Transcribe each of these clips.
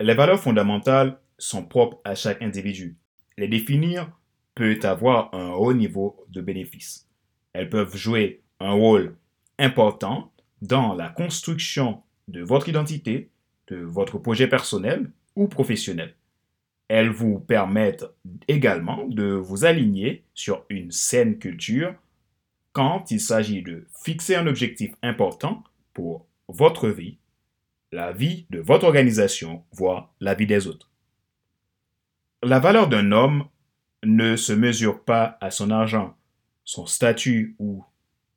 Les valeurs fondamentales sont propres à chaque individu. Les définir peut avoir un haut niveau de bénéfice. Elles peuvent jouer un rôle important dans la construction de votre identité, de votre projet personnel ou professionnel. Elles vous permettent également de vous aligner sur une saine culture quand il s'agit de fixer un objectif important pour votre vie, la vie de votre organisation, voire la vie des autres. La valeur d'un homme ne se mesure pas à son argent, son statut ou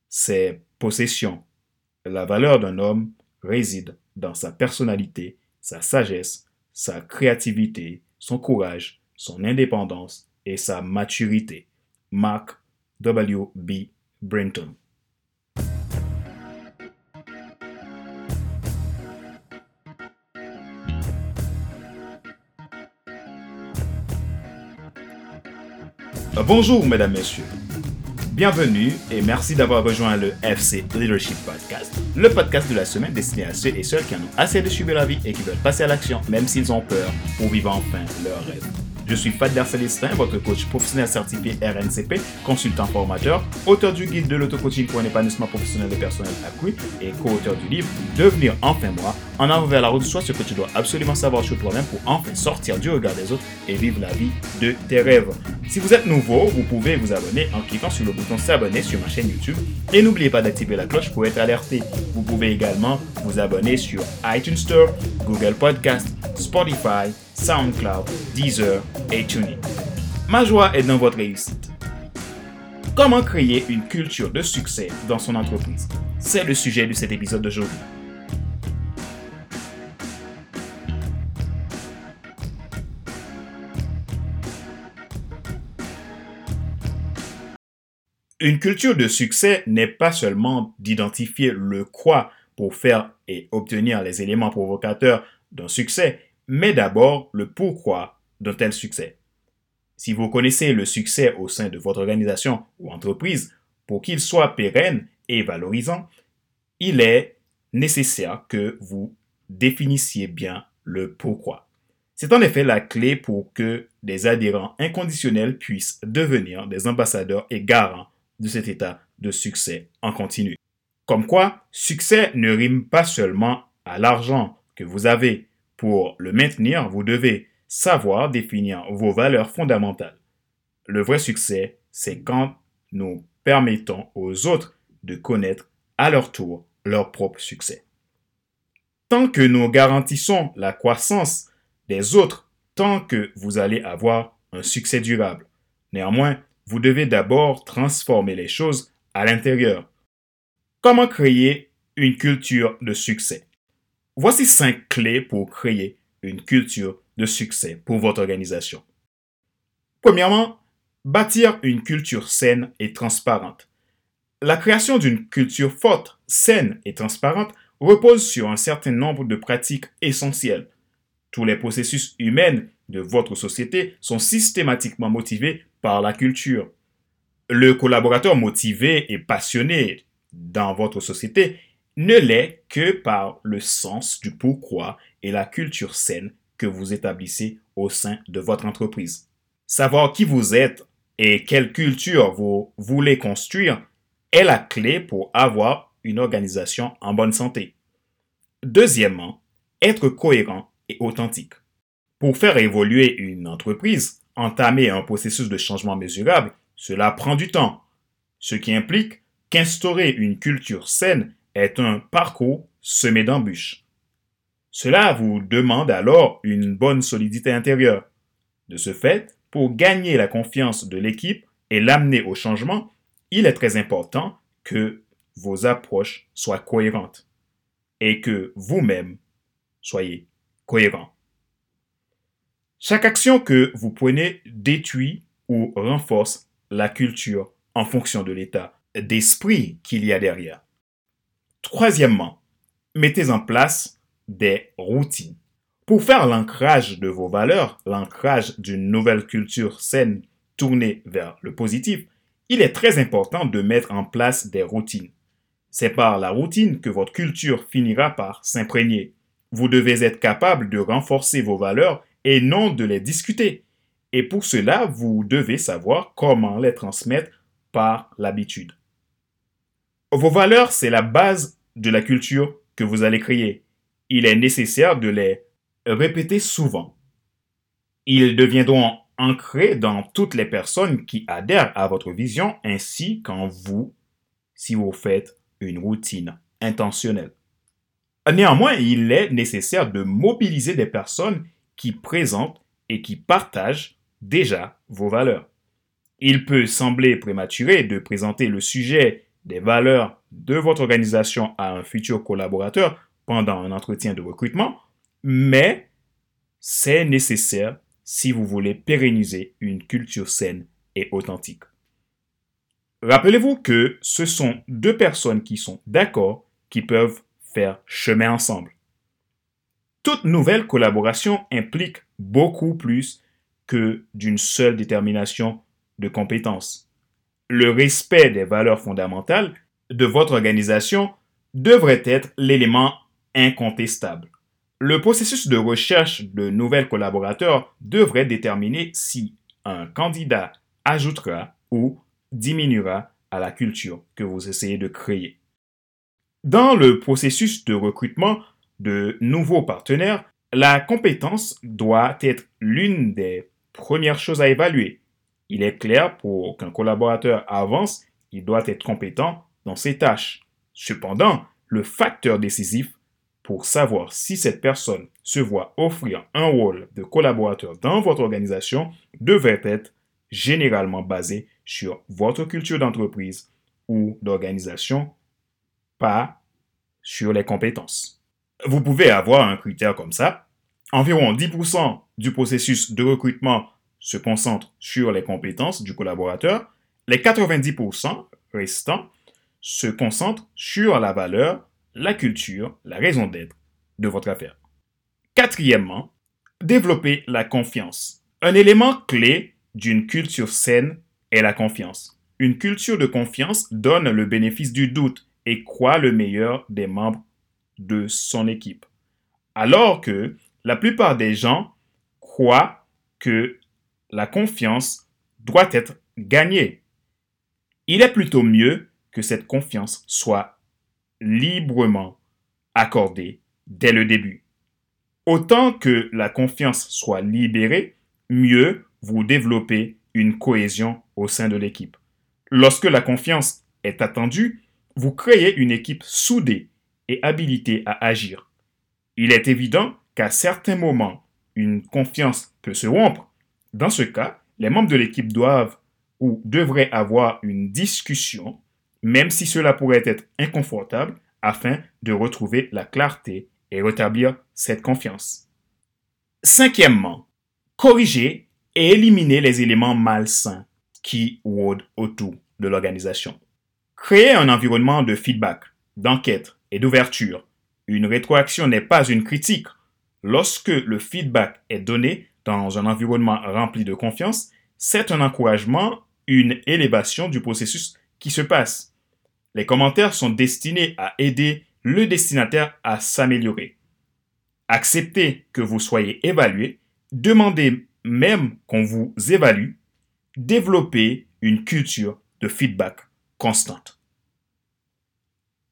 ses possessions. La valeur d'un homme réside dans sa personnalité, sa sagesse, sa créativité, son courage, son indépendance et sa maturité. Mark W. B. Brenton. Bonjour mesdames, messieurs. Bienvenue et merci d'avoir rejoint le FC Leadership Podcast, le podcast de la semaine destiné à ceux et celles qui en ont assez de suivre la vie et qui veulent passer à l'action même s'ils ont peur pour vivre enfin leur rêve. Je suis Fadler Célestin, votre coach professionnel certifié RNCP, consultant formateur, auteur du guide de l'auto-coaching pour un épanouissement professionnel et personnel accru et co-auteur du livre Devenir enfin moi, en avant vers la route, soit ce que tu dois absolument savoir sur toi-même pour enfin sortir du regard des autres et vivre la vie de tes rêves. Si vous êtes nouveau, vous pouvez vous abonner en cliquant sur le bouton s'abonner sur ma chaîne YouTube et n'oubliez pas d'activer la cloche pour être alerté. Vous pouvez également vous abonner sur iTunes Store, Google Podcast, Spotify, SoundCloud, Deezer et TuneIn. Ma joie est dans votre réussite. Comment créer une culture de succès dans son entreprise? C'est le sujet de cet épisode d'aujourd'hui. Une culture de succès n'est pas seulement d'identifier le quoi pour faire et obtenir les éléments provocateurs d'un succès, mais d'abord le pourquoi d'un tel succès. Si vous connaissez le succès au sein de votre organisation ou entreprise, pour qu'il soit pérenne et valorisant, il est nécessaire que vous définissiez bien le pourquoi. C'est en effet la clé pour que des adhérents inconditionnels puissent devenir des ambassadeurs et garants de cet état de succès en continu. Comme quoi, succès ne rime pas seulement à l'argent que vous avez. Pour le maintenir, vous devez savoir définir vos valeurs fondamentales. Le vrai succès, c'est quand nous permettons aux autres de connaître à leur tour leur propre succès. Tant que nous garantissons la croissance des autres, tant que vous allez avoir un succès durable. Néanmoins, vous devez d'abord transformer les choses à l'intérieur. Comment créer une culture de succès? Voici cinq clés pour créer une culture de succès pour votre organisation. Premièrement, bâtir une culture saine et transparente. La création d'une culture forte, saine et transparente repose sur un certain nombre de pratiques essentielles. Tous les processus humains de votre société sont systématiquement motivés par la culture. Le collaborateur motivé et passionné dans votre société ne l'est que par le sens du pourquoi et la culture saine que vous établissez au sein de votre entreprise. Savoir qui vous êtes et quelle culture vous voulez construire est la clé pour avoir une organisation en bonne santé. Deuxièmement, être cohérent et authentique. Pour faire évoluer une entreprise, entamer un processus de changement mesurable, cela prend du temps, ce qui implique qu'instaurer une culture saine est un parcours semé d'embûches. Cela vous demande alors une bonne solidité intérieure. De ce fait, pour gagner la confiance de l'équipe et l'amener au changement, il est très important que vos approches soient cohérentes et que vous-même soyez cohérent. Chaque action que vous prenez détruit ou renforce la culture en fonction de l'état d'esprit qu'il y a derrière. Troisièmement, mettez en place des routines. Pour faire l'ancrage de vos valeurs, l'ancrage d'une nouvelle culture saine tournée vers le positif, il est très important de mettre en place des routines. C'est par la routine que votre culture finira par s'imprégner. Vous devez être capable de renforcer vos valeurs et non de les discuter. Et pour cela, vous devez savoir comment les transmettre par l'habitude. Vos valeurs, c'est la base de la culture que vous allez créer. Il est nécessaire de les répéter souvent. Ils deviendront ancrés dans toutes les personnes qui adhèrent à votre vision ainsi qu'en vous si vous faites une routine intentionnelle. Néanmoins, il est nécessaire de mobiliser des personnes qui présentent et qui partagent déjà vos valeurs. Il peut sembler prématuré de présenter le sujet des valeurs de votre organisation à un futur collaborateur pendant un entretien de recrutement, mais c'est nécessaire si vous voulez pérenniser une culture saine et authentique. Rappelez-vous que ce sont deux personnes qui sont d'accord qui peuvent faire chemin ensemble. Toute nouvelle collaboration implique beaucoup plus que d'une seule détermination de compétences. Le respect des valeurs fondamentales de votre organisation devrait être l'élément incontestable. Le processus de recherche de nouvelles collaborateurs devrait déterminer si un candidat ajoutera ou diminuera à la culture que vous essayez de créer. Dans le processus de recrutement de nouveaux partenaires, la compétence doit être l'une des premières choses à évaluer. Il est clair pour qu'un collaborateur avance, il doit être compétent dans ses tâches. Cependant, le facteur décisif pour savoir si cette personne se voit offrir un rôle de collaborateur dans votre organisation devrait être généralement basé sur votre culture d'entreprise ou d'organisation, pas sur les compétences. Vous pouvez avoir un critère comme ça. Environ 10% du processus de recrutement se concentre sur les compétences du collaborateur. Les 90% restants se concentrent sur la valeur la culture, la raison d'être de votre affaire. Quatrièmement, développer la confiance. Un élément clé d'une culture saine est la confiance. Une culture de confiance donne le bénéfice du doute et croit le meilleur des membres de son équipe. Alors que la plupart des gens croient que la confiance doit être gagnée. Il est plutôt mieux que cette confiance soit librement accordé dès le début. Autant que la confiance soit libérée, mieux vous développez une cohésion au sein de l'équipe. Lorsque la confiance est attendue, vous créez une équipe soudée et habilitée à agir. Il est évident qu'à certains moments, une confiance peut se rompre. Dans ce cas, les membres de l'équipe doivent ou devraient avoir une discussion même si cela pourrait être inconfortable, afin de retrouver la clarté et rétablir cette confiance. Cinquièmement, corriger et éliminer les éléments malsains qui rôdent autour de l'organisation. Créer un environnement de feedback, d'enquête et d'ouverture. Une rétroaction n'est pas une critique. Lorsque le feedback est donné dans un environnement rempli de confiance, c'est un encouragement, une élévation du processus qui se passe. Les commentaires sont destinés à aider le destinataire à s'améliorer. Acceptez que vous soyez évalué, demandez même qu'on vous évalue, développez une culture de feedback constante.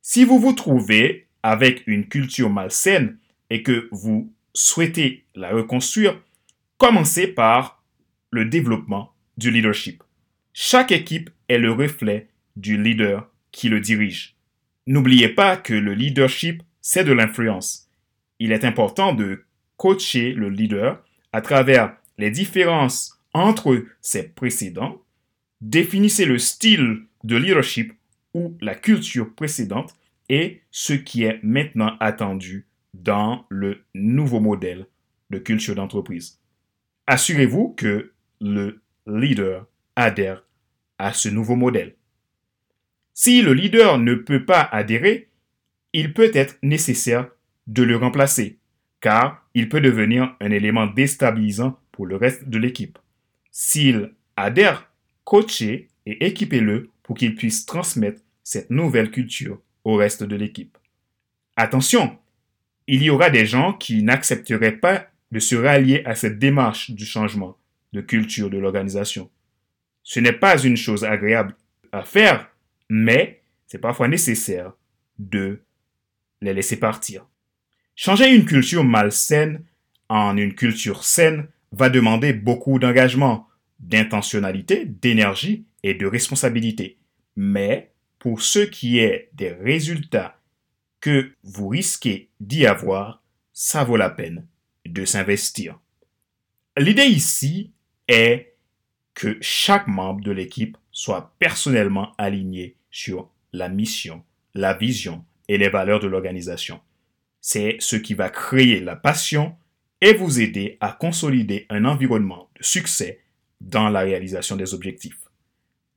Si vous vous trouvez avec une culture malsaine et que vous souhaitez la reconstruire, commencez par le développement du leadership. Chaque équipe est le reflet du leader qui le dirige. N'oubliez pas que le leadership, c'est de l'influence. Il est important de coacher le leader à travers les différences entre ses précédents. Définissez le style de leadership ou la culture précédente et ce qui est maintenant attendu dans le nouveau modèle de culture d'entreprise. Assurez-vous que le leader adhère à ce nouveau modèle. Si le leader ne peut pas adhérer, il peut être nécessaire de le remplacer, car il peut devenir un élément déstabilisant pour le reste de l'équipe. S'il adhère, coachez et équipez-le pour qu'il puisse transmettre cette nouvelle culture au reste de l'équipe. Attention, il y aura des gens qui n'accepteraient pas de se rallier à cette démarche du changement de culture de l'organisation. Ce n'est pas une chose agréable à faire, mais c'est parfois nécessaire de les laisser partir. Changer une culture malsaine en une culture saine va demander beaucoup d'engagement, d'intentionnalité, d'énergie et de responsabilité. Mais pour ce qui est des résultats que vous risquez d'y avoir, ça vaut la peine de s'investir. L'idée ici est que chaque membre de l'équipe soit personnellement aligné sur la mission, la vision et les valeurs de l'organisation. C'est ce qui va créer la passion et vous aider à consolider un environnement de succès dans la réalisation des objectifs.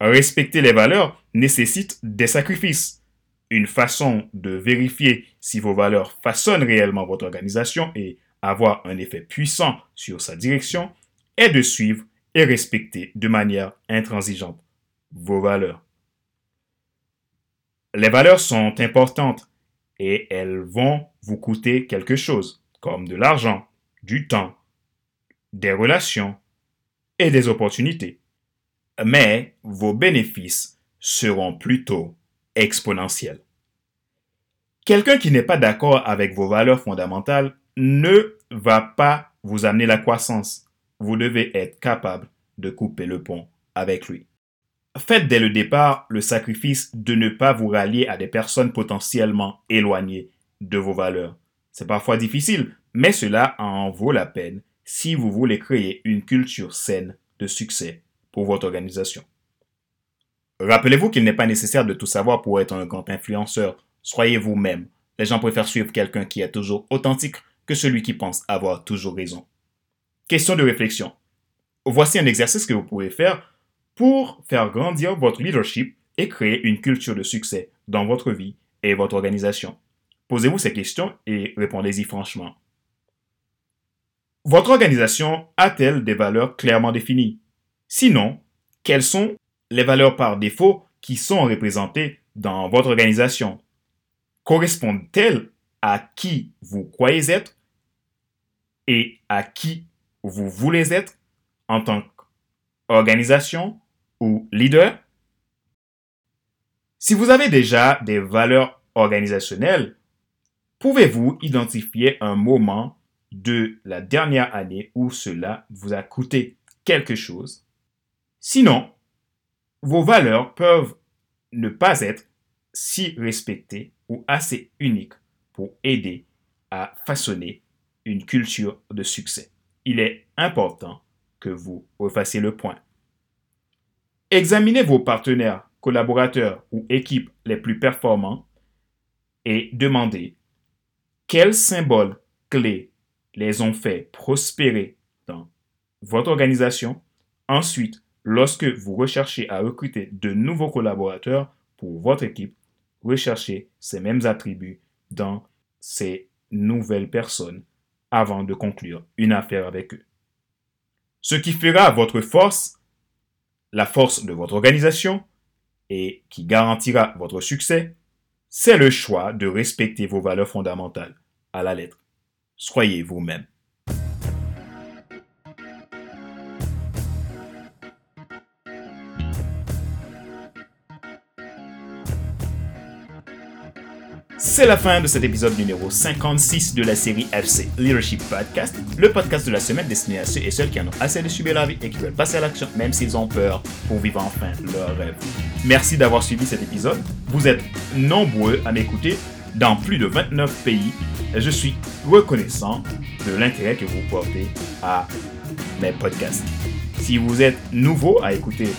Respecter les valeurs nécessite des sacrifices. Une façon de vérifier si vos valeurs façonnent réellement votre organisation et avoir un effet puissant sur sa direction est de suivre et respecter de manière intransigeante vos valeurs. Les valeurs sont importantes et elles vont vous coûter quelque chose, comme de l'argent, du temps, des relations et des opportunités. Mais vos bénéfices seront plutôt exponentiels. Quelqu'un qui n'est pas d'accord avec vos valeurs fondamentales ne va pas vous amener la croissance. Vous devez être capable de couper le pont avec lui. Faites dès le départ le sacrifice de ne pas vous rallier à des personnes potentiellement éloignées de vos valeurs. C'est parfois difficile, mais cela en vaut la peine si vous voulez créer une culture saine de succès pour votre organisation. Rappelez-vous qu'il n'est pas nécessaire de tout savoir pour être un grand influenceur. Soyez vous-même. Les gens préfèrent suivre quelqu'un qui est toujours authentique que celui qui pense avoir toujours raison. Question de réflexion. Voici un exercice que vous pouvez faire pour faire grandir votre leadership et créer une culture de succès dans votre vie et votre organisation. Posez-vous ces questions et répondez-y franchement. Votre organisation a-t-elle des valeurs clairement définies? Sinon, quelles sont les valeurs par défaut qui sont représentées dans votre organisation? Correspondent-elles à qui vous croyez être? Et à qui vous voulez être en tant qu'organisation ou leader. Si vous avez déjà des valeurs organisationnelles, pouvez-vous identifier un moment de la dernière année où cela vous a coûté quelque chose? Sinon, vos valeurs peuvent ne pas être si respectées ou assez uniques pour aider à façonner culture de succès. Il est important que vous refassiez le point. Examinez vos partenaires, collaborateurs ou équipes les plus performants et demandez quels symboles clés les ont fait prospérer dans votre organisation. Ensuite, lorsque vous recherchez à recruter de nouveaux collaborateurs pour votre équipe, recherchez ces mêmes attributs dans ces nouvelles personnes avant de conclure une affaire avec eux. Ce qui fera votre force, la force de votre organisation, et qui garantira votre succès, c'est le choix de respecter vos valeurs fondamentales à la lettre. Soyez vous-même. C'est la fin de cet épisode numéro 56 de la série FC Leadership Podcast, le podcast de la semaine destiné à ceux et celles qui en ont assez de subir la vie et qui veulent passer à l'action même s'ils ont peur pour vivre enfin leur rêve. Merci d'avoir suivi cet épisode. Vous êtes nombreux à m'écouter dans plus de 29 pays je suis reconnaissant de l'intérêt que vous portez à mes podcasts. Si vous êtes nouveau à écouter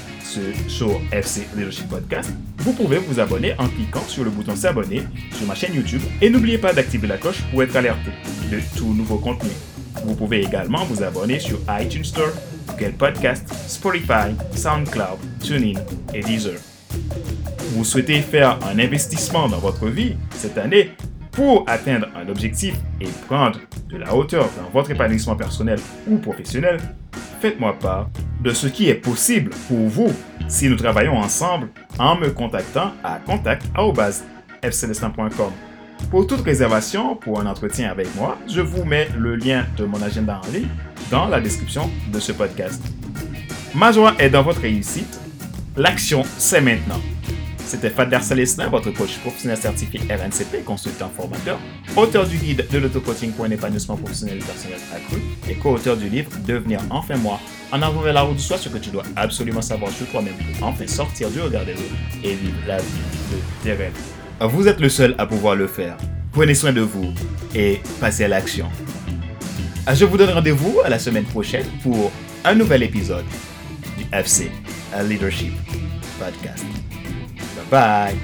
show FC Leadership Podcast, vous pouvez vous abonner en cliquant sur le bouton s'abonner sur ma chaîne YouTube et n'oubliez pas d'activer la cloche pour être alerté de tout nouveau contenu. Vous pouvez également vous abonner sur iTunes Store, Google Podcast, Spotify, SoundCloud, TuneIn et Deezer. Vous souhaitez faire un investissement dans votre vie cette année pour atteindre un objectif et prendre de la hauteur dans votre épanouissement personnel ou professionnel, faites-moi part de ce qui est possible pour vous si nous travaillons ensemble en me contactant à contact.fcelestin.com. Pour toute réservation pour un entretien avec moi, je vous mets le lien de mon agenda en ligne dans la description de ce podcast. Ma joie est dans votre réussite. L'action, c'est maintenant. C'était Fadler Célestin, votre coach professionnel certifié RNCP, consultant formateur, auteur du guide de l'auto-coaching pour un épanouissement professionnel et personnel accru et co-auteur du livre Devenir enfin moi, en avant vers la route du soi, ce que tu dois absolument savoir sur toi-même pour enfin sortir du regard des autres et vivre la vie de tes rêves. Vous êtes le seul à pouvoir le faire. Prenez soin de vous et passez à l'action. Je vous donne rendez-vous à la semaine prochaine pour un nouvel épisode du FC Leadership Podcast. Bye.